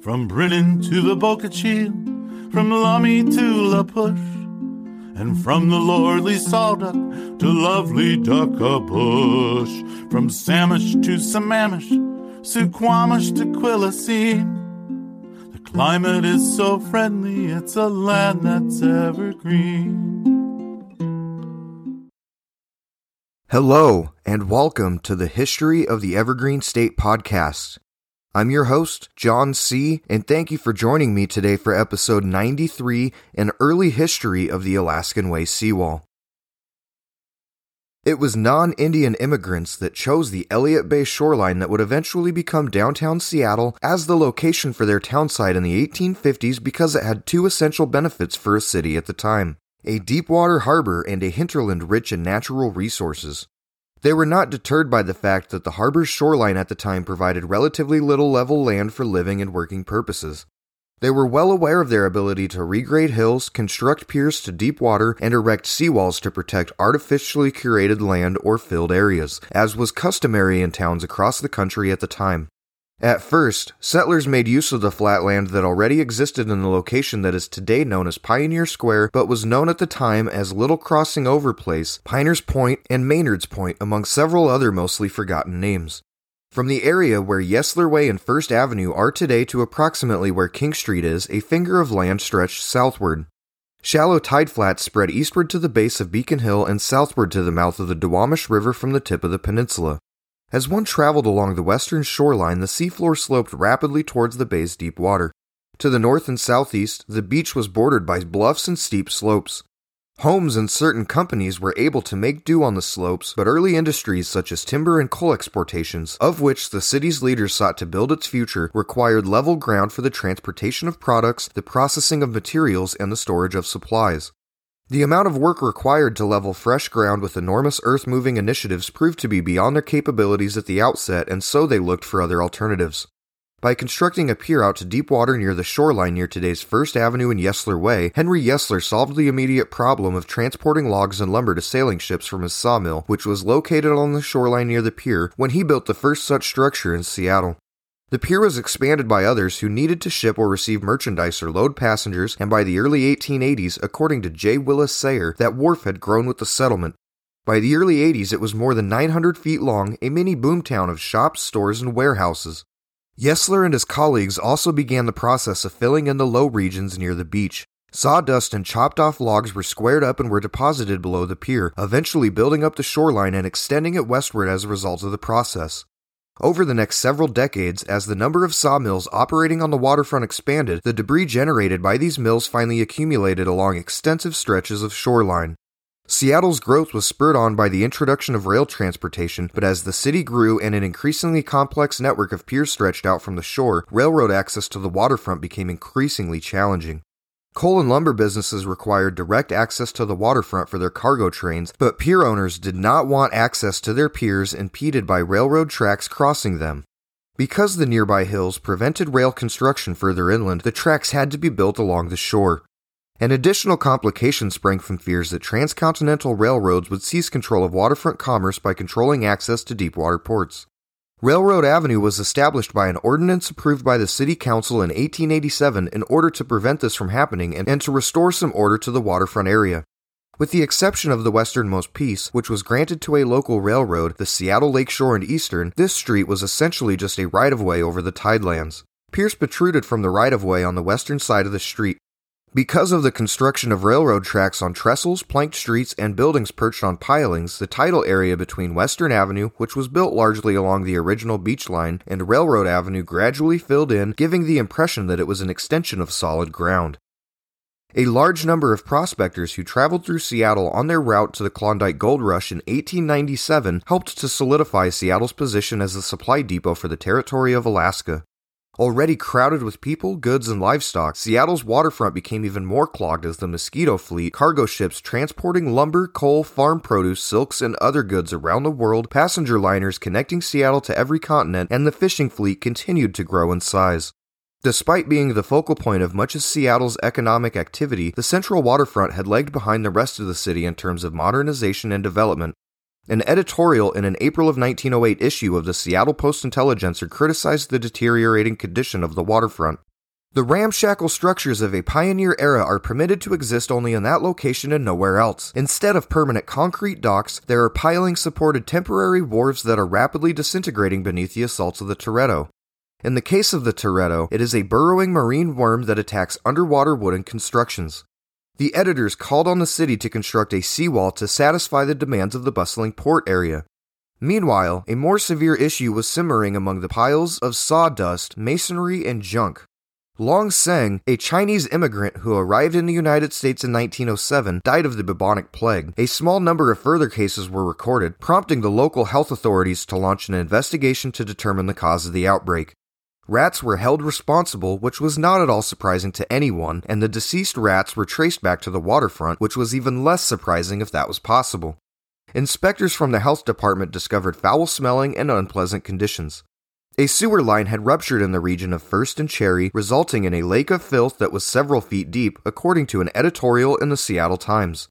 From Brennan to the Boca Chica, from Lummi to La Push, and from the lordly Sol Duc to lovely Duckabush, from Samish to Sammamish, Suquamish to Quilcene. The climate is so friendly, it's a land that's evergreen. Hello, and welcome to the History of the Evergreen State podcast. I'm your host, John C., and thank you for joining me today for episode 93 An Early History of the Alaskan Way Seawall. It was non Indian immigrants that chose the Elliott Bay shoreline that would eventually become downtown Seattle as the location for their townsite in the 1850s because it had two essential benefits for a city at the time a deep water harbor and a hinterland rich in natural resources. They were not deterred by the fact that the harbor's shoreline at the time provided relatively little level land for living and working purposes. They were well aware of their ability to regrade hills, construct piers to deep water, and erect seawalls to protect artificially curated land or filled areas, as was customary in towns across the country at the time. At first, settlers made use of the flat land that already existed in the location that is today known as Pioneer Square, but was known at the time as Little Crossing Over Place, Piners Point, and Maynard's Point, among several other mostly forgotten names. From the area where Yesler Way and First Avenue are today to approximately where King Street is, a finger of land stretched southward. Shallow tide flats spread eastward to the base of Beacon Hill and southward to the mouth of the Duwamish River from the tip of the peninsula. As one traveled along the western shoreline, the seafloor sloped rapidly towards the bay's deep water. To the north and southeast, the beach was bordered by bluffs and steep slopes. Homes and certain companies were able to make do on the slopes, but early industries such as timber and coal exportations, of which the city's leaders sought to build its future, required level ground for the transportation of products, the processing of materials, and the storage of supplies. The amount of work required to level fresh ground with enormous earth moving initiatives proved to be beyond their capabilities at the outset, and so they looked for other alternatives. By constructing a pier out to deep water near the shoreline near today's First Avenue and Yesler Way, Henry Yesler solved the immediate problem of transporting logs and lumber to sailing ships from his sawmill, which was located on the shoreline near the pier, when he built the first such structure in Seattle. The pier was expanded by others who needed to ship or receive merchandise or load passengers, and by the early 1880s, according to J. Willis Sayre, that wharf had grown with the settlement. By the early 80s, it was more than 900 feet long, a mini boomtown of shops, stores, and warehouses. Yesler and his colleagues also began the process of filling in the low regions near the beach. Sawdust and chopped off logs were squared up and were deposited below the pier, eventually building up the shoreline and extending it westward as a result of the process. Over the next several decades, as the number of sawmills operating on the waterfront expanded, the debris generated by these mills finally accumulated along extensive stretches of shoreline. Seattle's growth was spurred on by the introduction of rail transportation, but as the city grew and an increasingly complex network of piers stretched out from the shore, railroad access to the waterfront became increasingly challenging. Coal and lumber businesses required direct access to the waterfront for their cargo trains, but pier owners did not want access to their piers impeded by railroad tracks crossing them. Because the nearby hills prevented rail construction further inland, the tracks had to be built along the shore. An additional complication sprang from fears that transcontinental railroads would seize control of waterfront commerce by controlling access to deepwater ports. Railroad Avenue was established by an ordinance approved by the City Council in 1887 in order to prevent this from happening and, and, to restore some order to the waterfront area. With the exception of the westernmost piece, which was granted to a local railroad, the Seattle Lakeshore and Eastern, this street was essentially just a right of way over the tidelands. Piers protruded from the right of way on the western side of the street, because of the construction of railroad tracks on trestles, planked streets, and buildings perched on pilings, the tidal area between Western Avenue, which was built largely along the original beach line, and Railroad Avenue gradually filled in, giving the impression that it was an extension of solid ground. A large number of prospectors who traveled through Seattle on their route to the Klondike Gold Rush in 1897 helped to solidify Seattle's position as the supply depot for the territory of Alaska. Already crowded with people, goods, and livestock, Seattle's waterfront became even more clogged as the Mosquito Fleet, cargo ships transporting lumber, coal, farm produce, silks, and other goods around the world, passenger liners connecting Seattle to every continent, and the fishing fleet continued to grow in size. Despite being the focal point of much of Seattle's economic activity, the central waterfront had lagged behind the rest of the city in terms of modernization and development, an editorial in an April of 1908 issue of the Seattle Post Intelligencer criticized the deteriorating condition of the waterfront. The ramshackle structures of a pioneer era are permitted to exist only in that location and nowhere else. Instead of permanent concrete docks, there are piling supported temporary wharves that are rapidly disintegrating beneath the assaults of the Teredo. In the case of the Teredo, it is a burrowing marine worm that attacks underwater wooden constructions. The editors called on the city to construct a seawall to satisfy the demands of the bustling port area. Meanwhile, a more severe issue was simmering among the piles of sawdust, masonry, and junk. Long Seng, a Chinese immigrant who arrived in the United States in 1907, died of the bubonic plague. A small number of further cases were recorded, prompting the local health authorities to launch an investigation to determine the cause of the outbreak. Rats were held responsible, which was not at all surprising to anyone, and the deceased rats were traced back to the waterfront, which was even less surprising if that was possible. Inspectors from the health department discovered foul smelling and unpleasant conditions. A sewer line had ruptured in the region of First and Cherry, resulting in a lake of filth that was several feet deep, according to an editorial in the Seattle Times.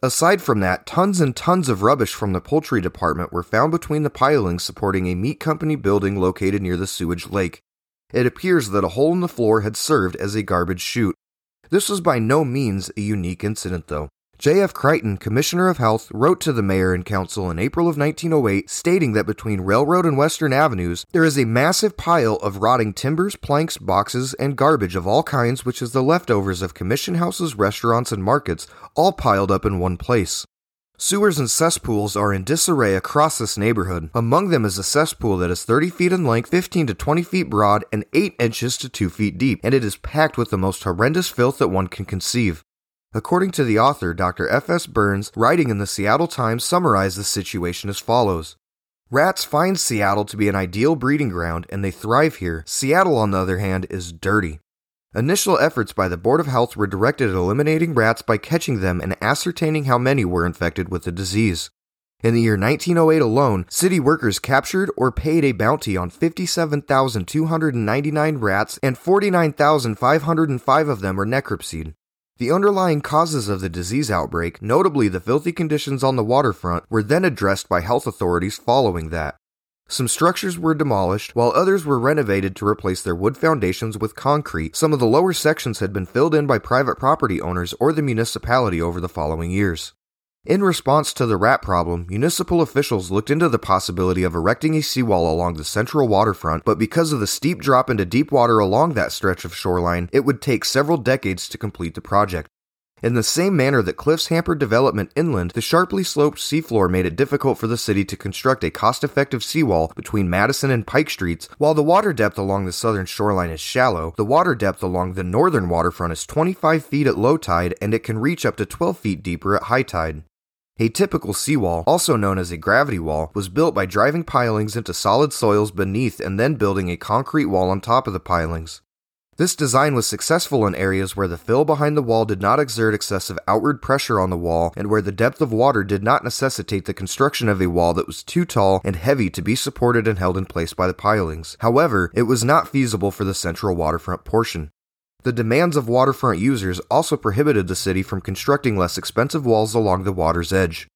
Aside from that, tons and tons of rubbish from the poultry department were found between the pilings supporting a meat company building located near the sewage lake. It appears that a hole in the floor had served as a garbage chute. This was by no means a unique incident, though. J.F. Crichton, Commissioner of Health, wrote to the mayor and council in April of 1908 stating that between Railroad and Western Avenues there is a massive pile of rotting timbers, planks, boxes, and garbage of all kinds, which is the leftovers of commission houses, restaurants, and markets, all piled up in one place. Sewers and cesspools are in disarray across this neighborhood. Among them is a cesspool that is 30 feet in length, 15 to 20 feet broad, and 8 inches to 2 feet deep, and it is packed with the most horrendous filth that one can conceive. According to the author, Dr. F.S. Burns, writing in the Seattle Times, summarized the situation as follows Rats find Seattle to be an ideal breeding ground and they thrive here. Seattle, on the other hand, is dirty. Initial efforts by the Board of Health were directed at eliminating rats by catching them and ascertaining how many were infected with the disease. In the year 1908 alone, city workers captured or paid a bounty on 57,299 rats, and 49,505 of them were necropsied. The underlying causes of the disease outbreak, notably the filthy conditions on the waterfront, were then addressed by health authorities following that. Some structures were demolished, while others were renovated to replace their wood foundations with concrete. Some of the lower sections had been filled in by private property owners or the municipality over the following years. In response to the rat problem, municipal officials looked into the possibility of erecting a seawall along the central waterfront, but because of the steep drop into deep water along that stretch of shoreline, it would take several decades to complete the project. In the same manner that cliffs hampered development inland, the sharply sloped seafloor made it difficult for the city to construct a cost effective seawall between Madison and Pike Streets. While the water depth along the southern shoreline is shallow, the water depth along the northern waterfront is 25 feet at low tide and it can reach up to 12 feet deeper at high tide. A typical seawall, also known as a gravity wall, was built by driving pilings into solid soils beneath and then building a concrete wall on top of the pilings. This design was successful in areas where the fill behind the wall did not exert excessive outward pressure on the wall and where the depth of water did not necessitate the construction of a wall that was too tall and heavy to be supported and held in place by the pilings. However, it was not feasible for the central waterfront portion. The demands of waterfront users also prohibited the city from constructing less expensive walls along the water's edge.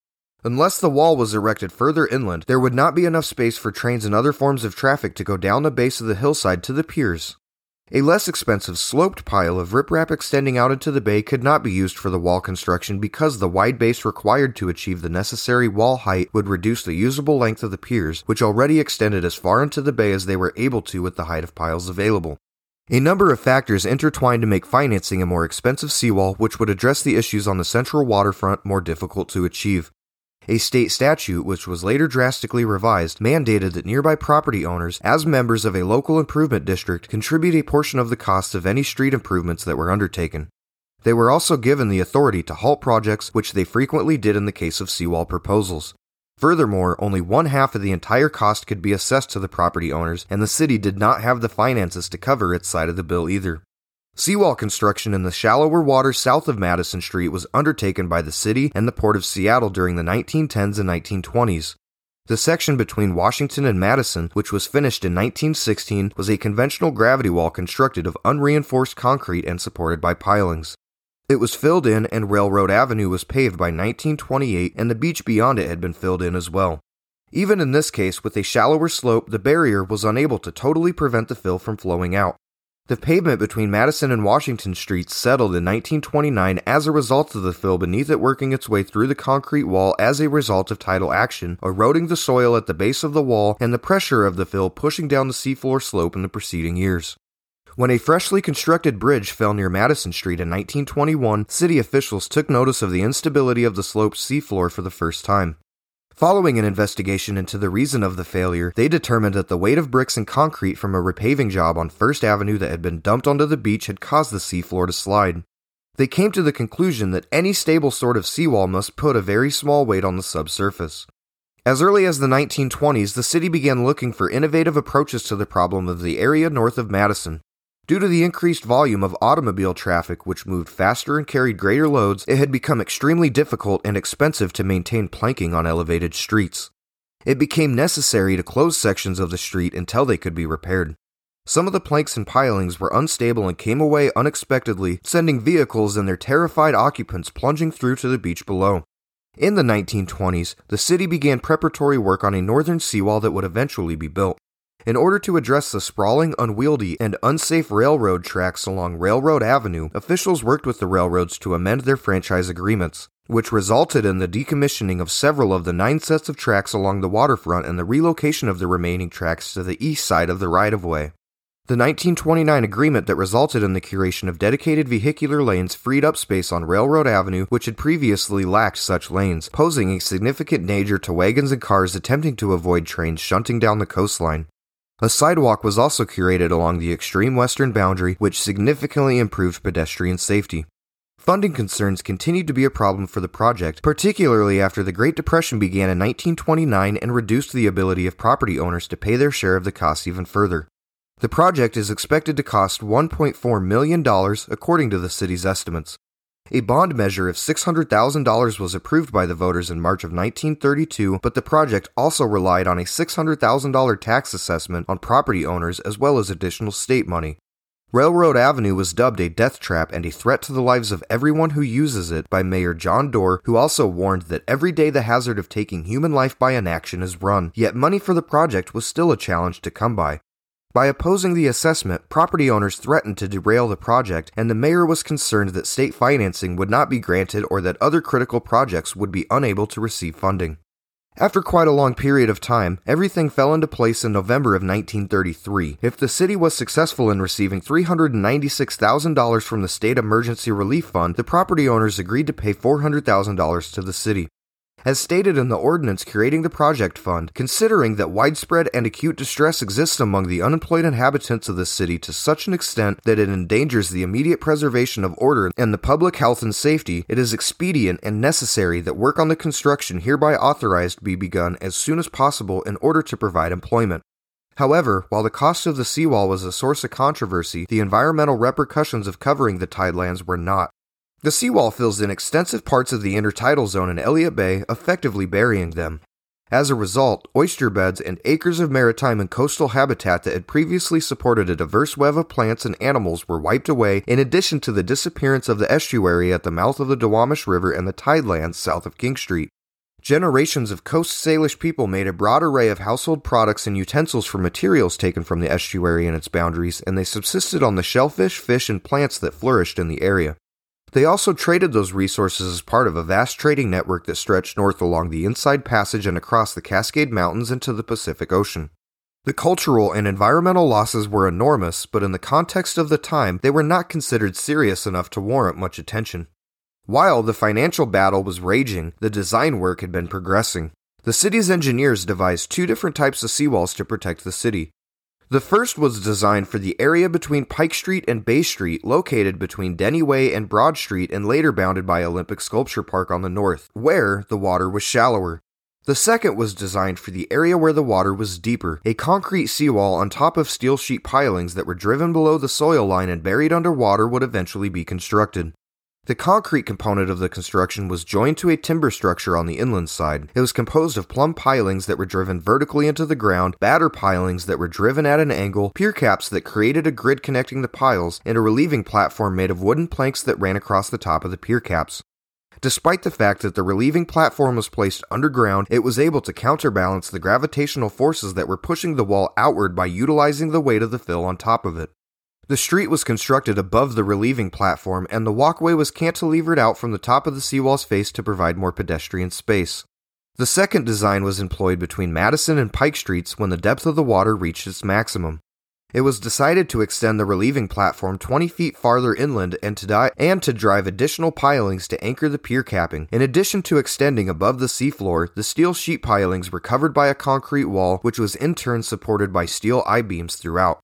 Unless the wall was erected further inland, there would not be enough space for trains and other forms of traffic to go down the base of the hillside to the piers. A less expensive sloped pile of riprap extending out into the bay could not be used for the wall construction because the wide base required to achieve the necessary wall height would reduce the usable length of the piers, which already extended as far into the bay as they were able to with the height of piles available. A number of factors intertwined to make financing a more expensive seawall, which would address the issues on the central waterfront more difficult to achieve. A state statute, which was later drastically revised, mandated that nearby property owners, as members of a local improvement district, contribute a portion of the costs of any street improvements that were undertaken. They were also given the authority to halt projects, which they frequently did in the case of seawall proposals. Furthermore, only one half of the entire cost could be assessed to the property owners, and the city did not have the finances to cover its side of the bill either. Seawall construction in the shallower water south of Madison Street was undertaken by the city and the Port of Seattle during the 1910s and 1920s. The section between Washington and Madison, which was finished in 1916, was a conventional gravity wall constructed of unreinforced concrete and supported by pilings. It was filled in, and Railroad Avenue was paved by 1928, and the beach beyond it had been filled in as well. Even in this case, with a shallower slope, the barrier was unable to totally prevent the fill from flowing out. The pavement between Madison and Washington Streets settled in 1929 as a result of the fill beneath it working its way through the concrete wall as a result of tidal action, eroding the soil at the base of the wall and the pressure of the fill pushing down the seafloor slope in the preceding years. When a freshly constructed bridge fell near Madison Street in 1921, city officials took notice of the instability of the slope's seafloor for the first time. Following an investigation into the reason of the failure, they determined that the weight of bricks and concrete from a repaving job on First Avenue that had been dumped onto the beach had caused the seafloor to slide. They came to the conclusion that any stable sort of seawall must put a very small weight on the subsurface. As early as the 1920s, the city began looking for innovative approaches to the problem of the area north of Madison. Due to the increased volume of automobile traffic, which moved faster and carried greater loads, it had become extremely difficult and expensive to maintain planking on elevated streets. It became necessary to close sections of the street until they could be repaired. Some of the planks and pilings were unstable and came away unexpectedly, sending vehicles and their terrified occupants plunging through to the beach below. In the 1920s, the city began preparatory work on a northern seawall that would eventually be built. In order to address the sprawling, unwieldy, and unsafe railroad tracks along Railroad Avenue, officials worked with the railroads to amend their franchise agreements, which resulted in the decommissioning of several of the nine sets of tracks along the waterfront and the relocation of the remaining tracks to the east side of the right of way. The 1929 agreement that resulted in the curation of dedicated vehicular lanes freed up space on Railroad Avenue, which had previously lacked such lanes, posing a significant danger to wagons and cars attempting to avoid trains shunting down the coastline. A sidewalk was also curated along the extreme western boundary, which significantly improved pedestrian safety. Funding concerns continued to be a problem for the project, particularly after the Great Depression began in 1929 and reduced the ability of property owners to pay their share of the costs even further. The project is expected to cost $1.4 million, according to the city's estimates. A bond measure of $600,000 was approved by the voters in March of 1932, but the project also relied on a $600,000 tax assessment on property owners as well as additional state money. Railroad Avenue was dubbed a death trap and a threat to the lives of everyone who uses it by Mayor John Dore, who also warned that every day the hazard of taking human life by inaction is run, yet money for the project was still a challenge to come by. By opposing the assessment, property owners threatened to derail the project, and the mayor was concerned that state financing would not be granted or that other critical projects would be unable to receive funding. After quite a long period of time, everything fell into place in November of 1933. If the city was successful in receiving $396,000 from the State Emergency Relief Fund, the property owners agreed to pay $400,000 to the city. As stated in the ordinance creating the project fund, considering that widespread and acute distress exists among the unemployed inhabitants of the city to such an extent that it endangers the immediate preservation of order and the public health and safety, it is expedient and necessary that work on the construction hereby authorized be begun as soon as possible in order to provide employment. However, while the cost of the seawall was a source of controversy, the environmental repercussions of covering the tidelands were not. The seawall fills in extensive parts of the intertidal zone in Elliott Bay, effectively burying them. As a result, oyster beds and acres of maritime and coastal habitat that had previously supported a diverse web of plants and animals were wiped away, in addition to the disappearance of the estuary at the mouth of the Duwamish River and the tidelands south of King Street. Generations of Coast Salish people made a broad array of household products and utensils from materials taken from the estuary and its boundaries, and they subsisted on the shellfish, fish, and plants that flourished in the area. They also traded those resources as part of a vast trading network that stretched north along the Inside Passage and across the Cascade Mountains into the Pacific Ocean. The cultural and environmental losses were enormous, but in the context of the time, they were not considered serious enough to warrant much attention. While the financial battle was raging, the design work had been progressing. The city's engineers devised two different types of seawalls to protect the city the first was designed for the area between Pike Street and Bay Street, located between Denny Way and Broad Street, and later bounded by Olympic Sculpture Park on the north, where the water was shallower. The second was designed for the area where the water was deeper, a concrete seawall on top of steel sheet pilings that were driven below the soil line and buried underwater would eventually be constructed. The concrete component of the construction was joined to a timber structure on the inland side. It was composed of plumb pilings that were driven vertically into the ground, batter pilings that were driven at an angle, pier caps that created a grid connecting the piles, and a relieving platform made of wooden planks that ran across the top of the pier caps. Despite the fact that the relieving platform was placed underground, it was able to counterbalance the gravitational forces that were pushing the wall outward by utilizing the weight of the fill on top of it. The street was constructed above the relieving platform, and the walkway was cantilevered out from the top of the seawall's face to provide more pedestrian space. The second design was employed between Madison and Pike Streets when the depth of the water reached its maximum. It was decided to extend the relieving platform 20 feet farther inland and to, di- and to drive additional pilings to anchor the pier capping. In addition to extending above the seafloor, the steel sheet pilings were covered by a concrete wall, which was in turn supported by steel I beams throughout.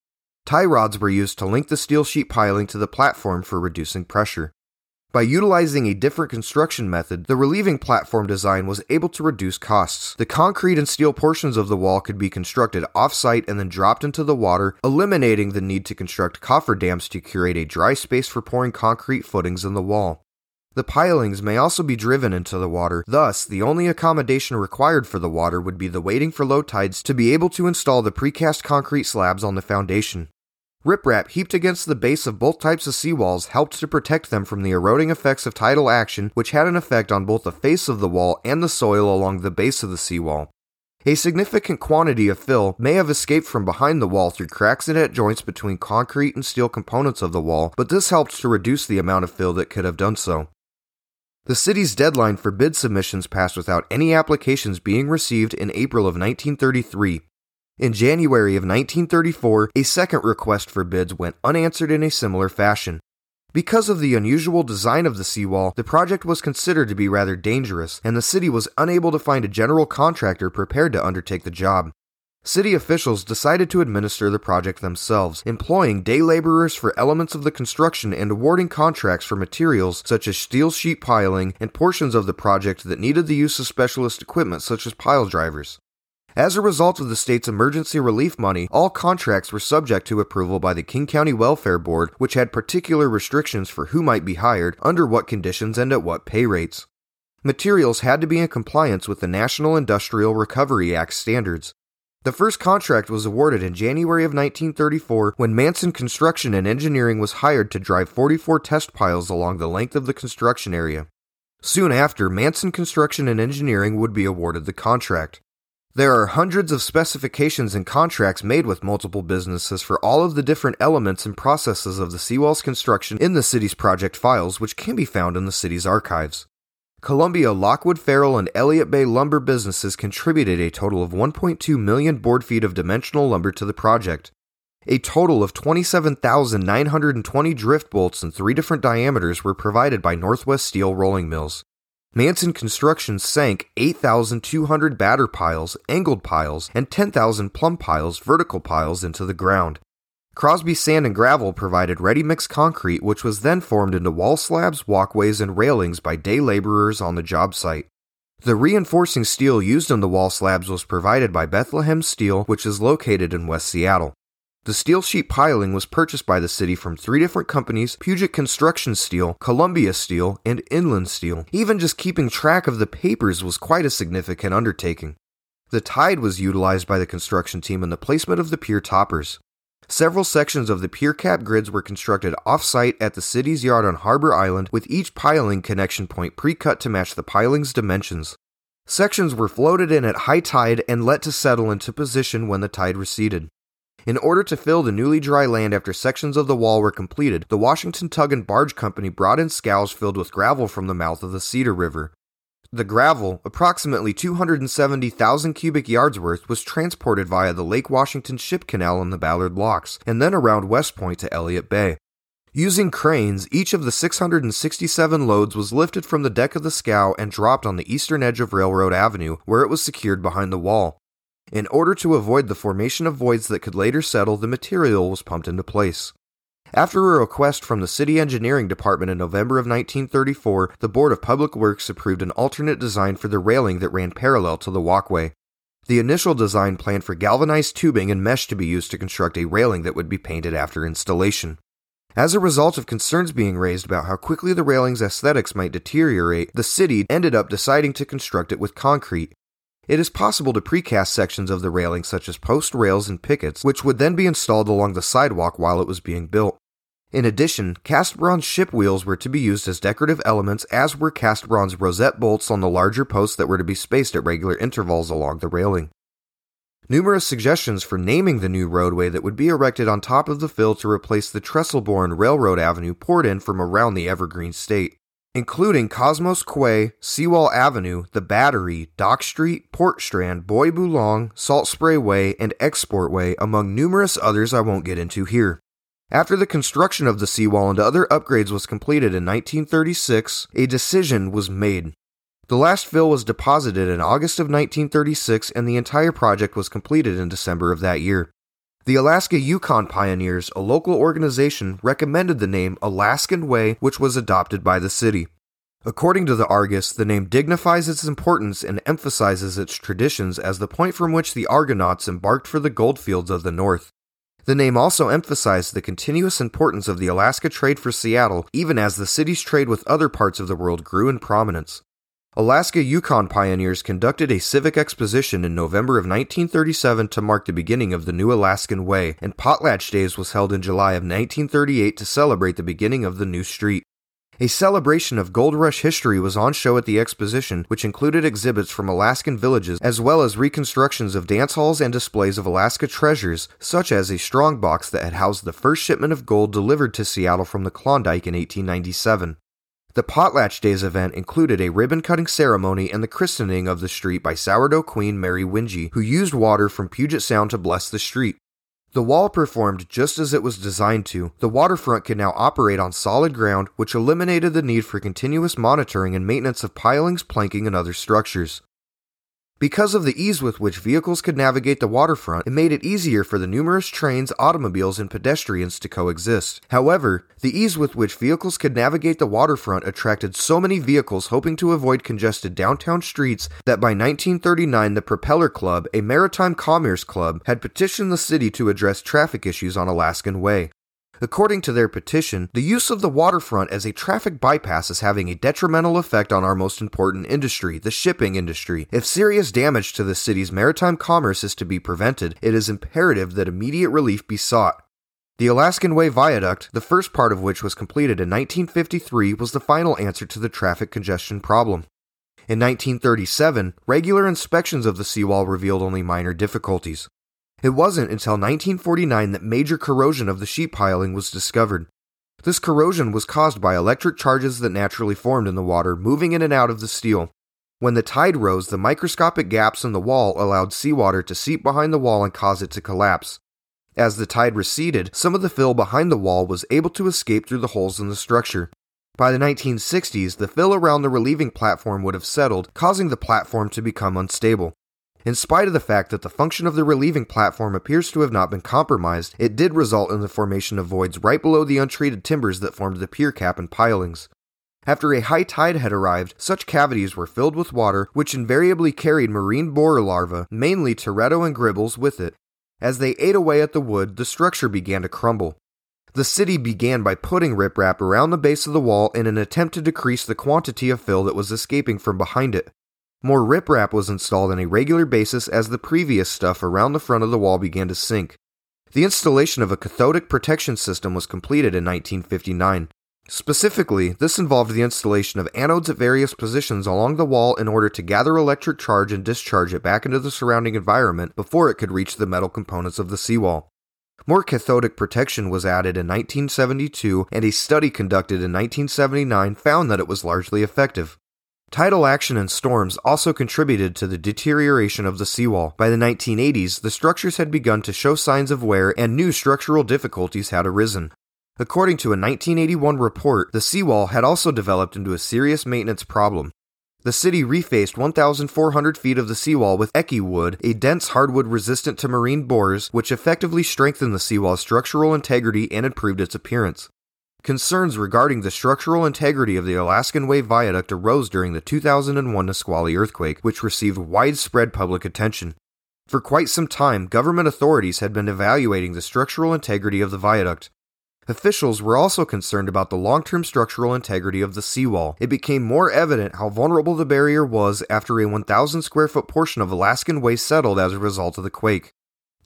Tie rods were used to link the steel sheet piling to the platform for reducing pressure. By utilizing a different construction method, the relieving platform design was able to reduce costs. The concrete and steel portions of the wall could be constructed off-site and then dropped into the water, eliminating the need to construct cofferdams to create a dry space for pouring concrete footings in the wall. The pilings may also be driven into the water, thus, the only accommodation required for the water would be the waiting for low tides to be able to install the precast concrete slabs on the foundation. Riprap heaped against the base of both types of seawalls helped to protect them from the eroding effects of tidal action, which had an effect on both the face of the wall and the soil along the base of the seawall. A significant quantity of fill may have escaped from behind the wall through cracks and at joints between concrete and steel components of the wall, but this helped to reduce the amount of fill that could have done so. The city's deadline for bid submissions passed without any applications being received in April of 1933, in January of 1934, a second request for bids went unanswered in a similar fashion. Because of the unusual design of the seawall, the project was considered to be rather dangerous, and the city was unable to find a general contractor prepared to undertake the job. City officials decided to administer the project themselves, employing day laborers for elements of the construction and awarding contracts for materials such as steel sheet piling and portions of the project that needed the use of specialist equipment such as pile drivers. As a result of the state's emergency relief money, all contracts were subject to approval by the King County Welfare Board, which had particular restrictions for who might be hired, under what conditions, and at what pay rates. Materials had to be in compliance with the National Industrial Recovery Act standards. The first contract was awarded in January of 1934 when Manson Construction and Engineering was hired to drive 44 test piles along the length of the construction area. Soon after, Manson Construction and Engineering would be awarded the contract. There are hundreds of specifications and contracts made with multiple businesses for all of the different elements and processes of the seawall's construction in the city's project files, which can be found in the city's archives. Columbia, Lockwood Farrell, and Elliott Bay lumber businesses contributed a total of 1.2 million board feet of dimensional lumber to the project. A total of 27,920 drift bolts in three different diameters were provided by Northwest Steel Rolling Mills. Manson Construction sank 8,200 batter piles, angled piles, and 10,000 plumb piles, vertical piles, into the ground. Crosby Sand and Gravel provided ready mix concrete, which was then formed into wall slabs, walkways, and railings by day laborers on the job site. The reinforcing steel used in the wall slabs was provided by Bethlehem Steel, which is located in West Seattle. The steel sheet piling was purchased by the city from three different companies Puget Construction Steel, Columbia Steel, and Inland Steel. Even just keeping track of the papers was quite a significant undertaking. The tide was utilized by the construction team in the placement of the pier toppers. Several sections of the pier cap grids were constructed off site at the city's yard on Harbor Island, with each piling connection point pre cut to match the piling's dimensions. Sections were floated in at high tide and let to settle into position when the tide receded. In order to fill the newly dry land after sections of the wall were completed, the Washington Tug and Barge Company brought in scows filled with gravel from the mouth of the Cedar River. The gravel, approximately 270,000 cubic yards worth, was transported via the Lake Washington Ship Canal and the Ballard Locks, and then around West Point to Elliott Bay. Using cranes, each of the 667 loads was lifted from the deck of the scow and dropped on the eastern edge of Railroad Avenue, where it was secured behind the wall. In order to avoid the formation of voids that could later settle, the material was pumped into place. After a request from the City Engineering Department in November of 1934, the Board of Public Works approved an alternate design for the railing that ran parallel to the walkway. The initial design planned for galvanized tubing and mesh to be used to construct a railing that would be painted after installation. As a result of concerns being raised about how quickly the railing's aesthetics might deteriorate, the city ended up deciding to construct it with concrete, it is possible to precast sections of the railing, such as post rails and pickets, which would then be installed along the sidewalk while it was being built. In addition, cast bronze ship wheels were to be used as decorative elements, as were cast bronze rosette bolts on the larger posts that were to be spaced at regular intervals along the railing. Numerous suggestions for naming the new roadway that would be erected on top of the fill to replace the Trestle-Bourne Railroad Avenue poured in from around the Evergreen State, including Cosmos Quay, Seawall Avenue, The Battery, Dock Street, Port Strand, Boy Boulong, Salt Spray Way, and Export Way, among numerous others I won't get into here. After the construction of the seawall and other upgrades was completed in 1936, a decision was made. The last fill was deposited in August of 1936 and the entire project was completed in December of that year. The Alaska Yukon Pioneers, a local organization, recommended the name Alaskan Way, which was adopted by the city. According to the Argus, the name dignifies its importance and emphasizes its traditions as the point from which the Argonauts embarked for the goldfields of the North. The name also emphasized the continuous importance of the Alaska trade for Seattle, even as the city's trade with other parts of the world grew in prominence. Alaska Yukon pioneers conducted a civic exposition in November of 1937 to mark the beginning of the new Alaskan Way, and Potlatch Days was held in July of 1938 to celebrate the beginning of the new street. A celebration of Gold Rush history was on show at the exposition, which included exhibits from Alaskan villages as well as reconstructions of dance halls and displays of Alaska treasures, such as a strongbox that had housed the first shipment of gold delivered to Seattle from the Klondike in 1897. The Potlatch Days event included a ribbon cutting ceremony and the christening of the street by sourdough queen Mary Wingy, who used water from Puget Sound to bless the street. The wall performed just as it was designed to. The waterfront could now operate on solid ground, which eliminated the need for continuous monitoring and maintenance of pilings, planking, and other structures. Because of the ease with which vehicles could navigate the waterfront, it made it easier for the numerous trains, automobiles, and pedestrians to coexist. However, the ease with which vehicles could navigate the waterfront attracted so many vehicles hoping to avoid congested downtown streets that by 1939 the Propeller Club, a maritime commerce club, had petitioned the city to address traffic issues on Alaskan Way. According to their petition, the use of the waterfront as a traffic bypass is having a detrimental effect on our most important industry, the shipping industry. If serious damage to the city's maritime commerce is to be prevented, it is imperative that immediate relief be sought. The Alaskan Way Viaduct, the first part of which was completed in 1953, was the final answer to the traffic congestion problem. In 1937, regular inspections of the seawall revealed only minor difficulties. It wasn't until 1949 that major corrosion of the sheet piling was discovered. This corrosion was caused by electric charges that naturally formed in the water, moving in and out of the steel. When the tide rose, the microscopic gaps in the wall allowed seawater to seep behind the wall and cause it to collapse. As the tide receded, some of the fill behind the wall was able to escape through the holes in the structure. By the 1960s, the fill around the relieving platform would have settled, causing the platform to become unstable. In spite of the fact that the function of the relieving platform appears to have not been compromised, it did result in the formation of voids right below the untreated timbers that formed the pier cap and pilings. After a high tide had arrived, such cavities were filled with water, which invariably carried marine borer larvae, mainly teredo and gribbles, with it. As they ate away at the wood, the structure began to crumble. The city began by putting riprap around the base of the wall in an attempt to decrease the quantity of fill that was escaping from behind it. More riprap was installed on a regular basis as the previous stuff around the front of the wall began to sink. The installation of a cathodic protection system was completed in 1959. Specifically, this involved the installation of anodes at various positions along the wall in order to gather electric charge and discharge it back into the surrounding environment before it could reach the metal components of the seawall. More cathodic protection was added in 1972, and a study conducted in 1979 found that it was largely effective. Tidal action and storms also contributed to the deterioration of the seawall. By the 1980s, the structures had begun to show signs of wear and new structural difficulties had arisen. According to a 1981 report, the seawall had also developed into a serious maintenance problem. The city refaced 1,400 feet of the seawall with ekki wood, a dense hardwood resistant to marine borers, which effectively strengthened the seawall's structural integrity and improved its appearance. Concerns regarding the structural integrity of the Alaskan Way Viaduct arose during the 2001 Nisqually earthquake, which received widespread public attention. For quite some time, government authorities had been evaluating the structural integrity of the viaduct. Officials were also concerned about the long term structural integrity of the seawall. It became more evident how vulnerable the barrier was after a 1,000 square foot portion of Alaskan Way settled as a result of the quake.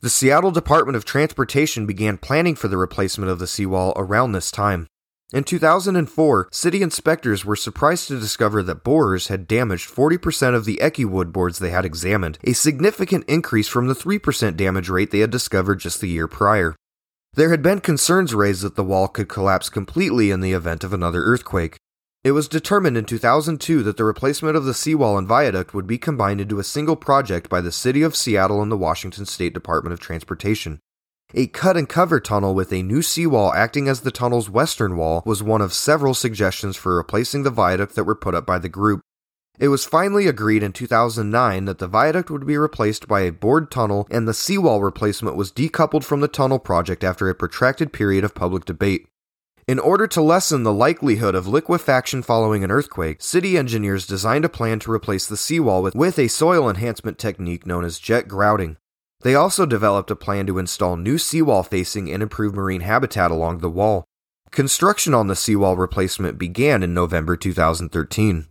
The Seattle Department of Transportation began planning for the replacement of the seawall around this time. In 2004, city inspectors were surprised to discover that borers had damaged 40% of the Ekki boards they had examined, a significant increase from the 3% damage rate they had discovered just the year prior. There had been concerns raised that the wall could collapse completely in the event of another earthquake. It was determined in 2002 that the replacement of the seawall and viaduct would be combined into a single project by the City of Seattle and the Washington State Department of Transportation. A cut and cover tunnel with a new seawall acting as the tunnel's western wall was one of several suggestions for replacing the viaduct that were put up by the group. It was finally agreed in 2009 that the viaduct would be replaced by a bored tunnel and the seawall replacement was decoupled from the tunnel project after a protracted period of public debate. In order to lessen the likelihood of liquefaction following an earthquake, city engineers designed a plan to replace the seawall with, with a soil enhancement technique known as jet grouting. They also developed a plan to install new seawall facing and improve marine habitat along the wall. Construction on the seawall replacement began in November 2013.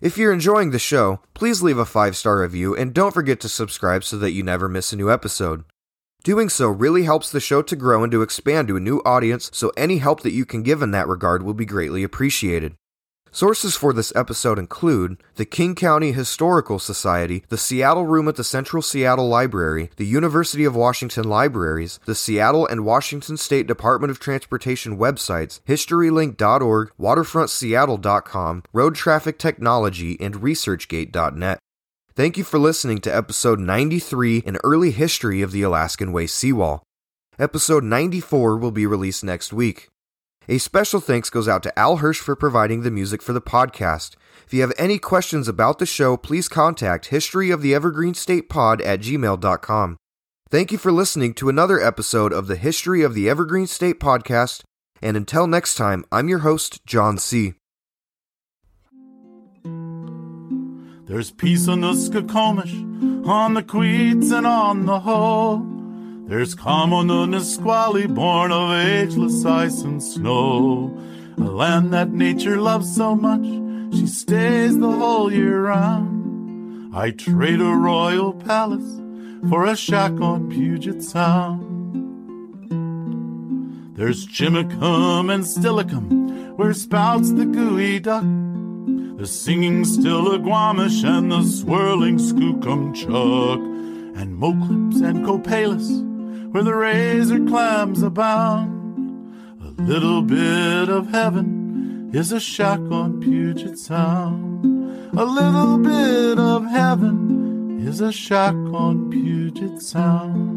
If you're enjoying the show, please leave a 5 star review and don't forget to subscribe so that you never miss a new episode. Doing so really helps the show to grow and to expand to a new audience, so any help that you can give in that regard will be greatly appreciated. Sources for this episode include the King County Historical Society, the Seattle Room at the Central Seattle Library, the University of Washington Libraries, the Seattle and Washington State Department of Transportation websites, HistoryLink.org, WaterfrontSeattle.com, Road Traffic Technology, and ResearchGate.net. Thank you for listening to episode 93 An Early History of the Alaskan Way Seawall. Episode 94 will be released next week. A special thanks goes out to Al Hirsch for providing the music for the podcast. If you have any questions about the show, please contact History of the Evergreen State Pod at gmail.com. Thank you for listening to another episode of the History of the Evergreen State podcast, and until next time, I'm your host, John C. There's peace on the Skokomish, on the Queets, and on the Hoh. There's calm on the Nisqually, born of ageless ice and snow. A land that nature loves so much, she stays the whole year round. I trade a royal palace for a shack on Puget Sound. There's Chimacum and Steilacoom, where spouts the Geoduck. The singing Stillaguamish and the swirling Skookumchuck, and Moclips and Copalis, where the razor clams abound. A little bit of heaven is a shack on Puget Sound. A little bit of heaven is a shack on Puget Sound.